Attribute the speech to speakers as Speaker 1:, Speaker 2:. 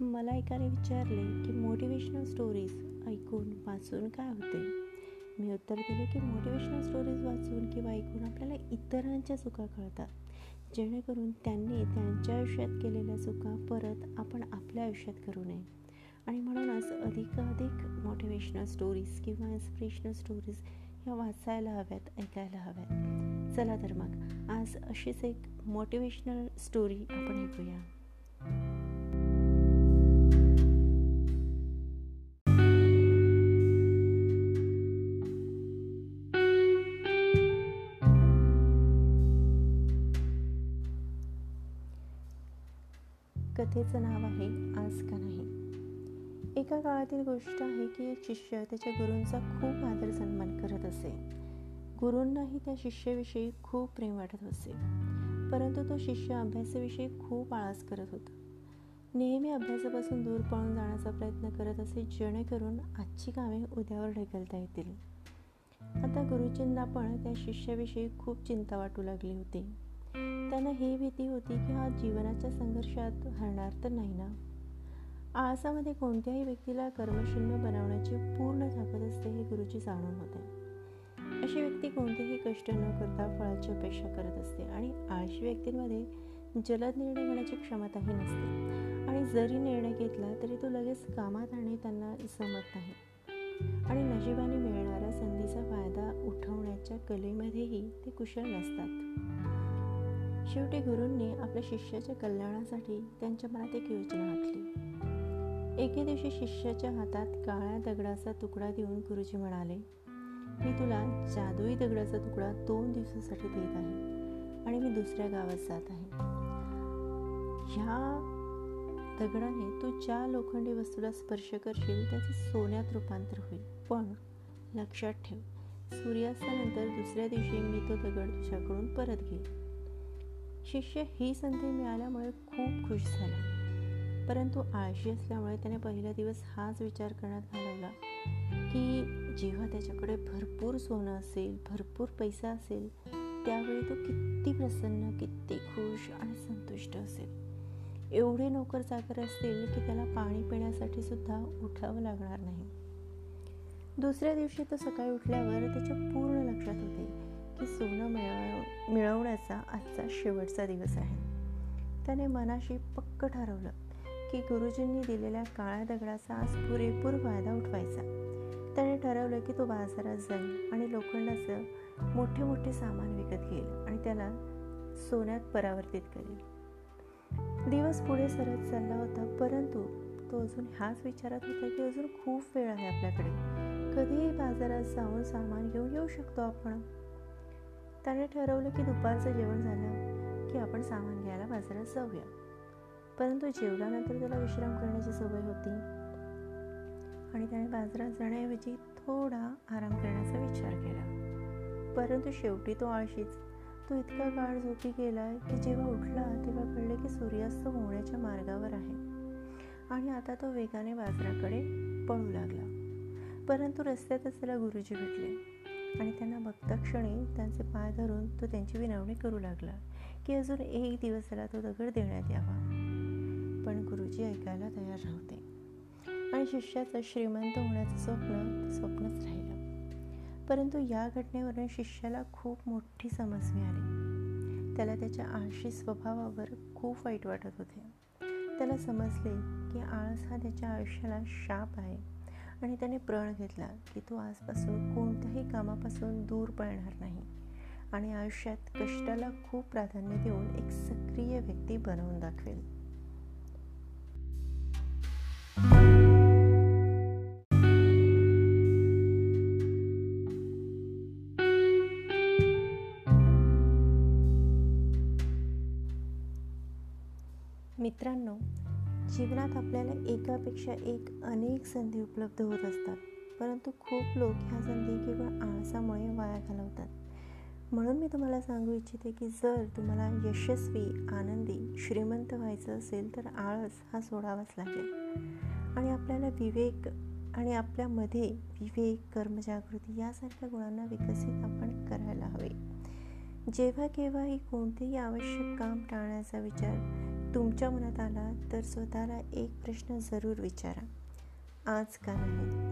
Speaker 1: मला एकाने विचारले की मोटिवेशनल स्टोरीज ऐकून वाचून काय होते? मी उत्तर दिले की मोटिवेशनल स्टोरीज वाचून किंवा ऐकून आपल्याला इतरांच्या चुका कळतात. जेणेकरून त्यांनी त्यांच्या आयुष्यात केलेल्या चुका परत आपण आपल्या आयुष्यात करू नये. आणि म्हणूनच अधिकाधिक मोटिवेशनल स्टोरीज किंवा इन्स्पिरेशनल स्टोरीज ह्या वाचायला हव्यात ऐकायला हव्यात. चला तर मग आज अशीच एक मोटिवेशनल स्टोरी आपण ऐकूया. कथेचं नाव आहे आज का नाही? एका काळातील गोष्ट आहे की एक शिष्य त्याच्या गुरूंचा खूप आदर सन्मान करत असे. गुरूंनाही त्या शिष्याविषयी खूप प्रेम वाटत असे. परंतु तो शिष्य अभ्यासाविषयी खूप आळस करत होता. नेहमी अभ्यासापासून दूर पळून जाण्याचा प्रयत्न करत असे जेणेकरून आजची कामे उद्यावर ढकलता येतील. आता गुरुजींना पण त्या शिष्याविषयी खूप चिंता वाटू लागली होती. त्यांना ही भीती होती की हा जीवनाच्या संघर्षात हरणार तर नाही ना? आळसामध्ये कोणत्याही व्यक्तीला कर्मशून्य बनवण्याची पूर्ण ताकद असते हे गुरुजी जाणून होते. अशी व्यक्ती कोणतेही कष्ट न करता फळाची अपेक्षा करत असते आणि आळशी व्यक्तींमध्ये जलद निर्णय घेण्याची क्षमताही नसते. आणि जरी निर्णय घेतला तरी तो लगेच कामात आणणे त्यांना जमत नाही. आणि नशिबाने मिळणाऱ्या संधीचा फायदा उठवण्याच्या कलेमध्येही ते कुशल नसतात. शेवटी गुरूंनी आपल्या शिष्याच्या कल्याणासाठी त्यांच्या मनात एक योजना आखली. एके दिवशी शिष्याच्या हातात काळ्या दगडाचा तुकडा देऊन गुरुजी म्हणाले मी तुला जादुई दगडाचा तुकडा दोन दिवसासाठी देत आहे आणि मी दुसऱ्या गावात जात आहे. ह्या दगडाने तू ज्या लोखंडी वस्तूला स्पर्श करशील त्याचे सोन्यात रूपांतर होईल. पण लक्षात ठेव सूर्यास्तानंतर दुसऱ्या दिवशी मी तो दगड तुझ्याकडून परत घेईन. शिष्य ही संधी मिळाल्यामुळे खूप खुश झाला. परंतु आळशी असल्यामुळे त्याने पहिला दिवस हाच विचार करण्यात घालवला की जेव्हा त्याच्याकडे भरपूर सोनं असेल भरपूर पैसा असेल त्यावेळी तो किती प्रसन्न किती खुश आणि संतुष्ट असेल. एवढे नोकर चाकर असतील की त्याला पाणी पिण्यासाठी सुद्धा उठावं लागणार नाही. दुसऱ्या दिवशी तो सकाळी उठल्यावर त्याच्या पूर्ण लक्षात होते. की सोनं मिळव मिळवण्याचा आजचा शेवटचा दिवस आहे. त्याने मनाशी पक्क ठरवलं की गुरुजींनी दिलेल्या काळ्या दगडाचा आज पुरेपूर फायदा उठवायचा. त्याने ठरवलं की तो बाजारात जाईल आणि लोखंडाचं मोठे मोठे सामान विकत घेईल आणि त्याला सोन्यात परावर्तित करेल. दिवस पुढे सरत चालला होता परंतु तो अजून ह्याच विचारात होता की अजून खूप वेळ आहे आपल्याकडे. कधीही बाजारात जाऊन सामान घेऊन येऊ शकतो आपण? त्याने ठरवलं की दुपारचं जेवण झालं की आपण सामान घ्यायला बाजारात जाऊया. परंतु जेवल्यानंतर त्याला विश्राम करण्याची सवय होती. आणि त्याने बाजारात जाण्याऐवजी थोडा आराम करण्याचा विचार केला. परंतु शेवटी तो आळशीच. तो इतका काळ झोपी गेला की जेव्हा उठला तेव्हा कळले की सूर्यास्त होण्याच्या मार्गावर आहे. आणि आता तो वेगाने बाजाराकडे पळू लागला. परंतु रस्त्यातच त्याला गुरुजी भेटले. आणि त्यांना बघता क्षणी त्यांचे पाय धरून तो त्यांची विनवणी करू लागला की अजून एक दिवस त्याला तो दगड देण्यात यावा. पण गुरुजी ऐकायला तयार नव्हते. आणि शिष्याचं श्रीमंत होण्याचं स्वप्न स्वप्नच राहिलं. परंतु या घटनेवरून शिष्याला खूप मोठी समज मिळाली. त्याला त्याच्या आळशी स्वभावावर खूप वाईट वाटत होते. त्याला समजले की आळस हा त्याच्या आयुष्याला शाप आहे. आणि त्याने प्रण घेतला की तो आजपासून कोणत्याही कामापासून दूर पळणार नाही. आणि आयुष्यात कष्टाला खूप प्राधान्य देऊन एक सक्रिय व्यक्ती बनवून दाखवेल. मित्रांनो जीवनात आपल्याला एकापेक्षा एक अनेक संधी उपलब्ध होत असतात. परंतु खूप लोक ह्या संधी केवळ आळसामुळे वाया घालवतात. म्हणून मी तुम्हाला सांगू इच्छिते की जर तुम्हाला यशस्वी आनंदी श्रीमंत व्हायचं असेल तर आळस हा सोडावाच लागेल. आणि आपल्याला विवेक आणि आपल्यामध्ये विवेक कर्मजागृती यासारख्या गुणांना विकसित आपण करायला हवे. जेव्हा केव्हाही कोणतेही आवश्यक काम टाळण्याचा विचार तुमच्या मनात आला तर स्वतःला एक प्रश्न जरूर विचारा. आज का नाही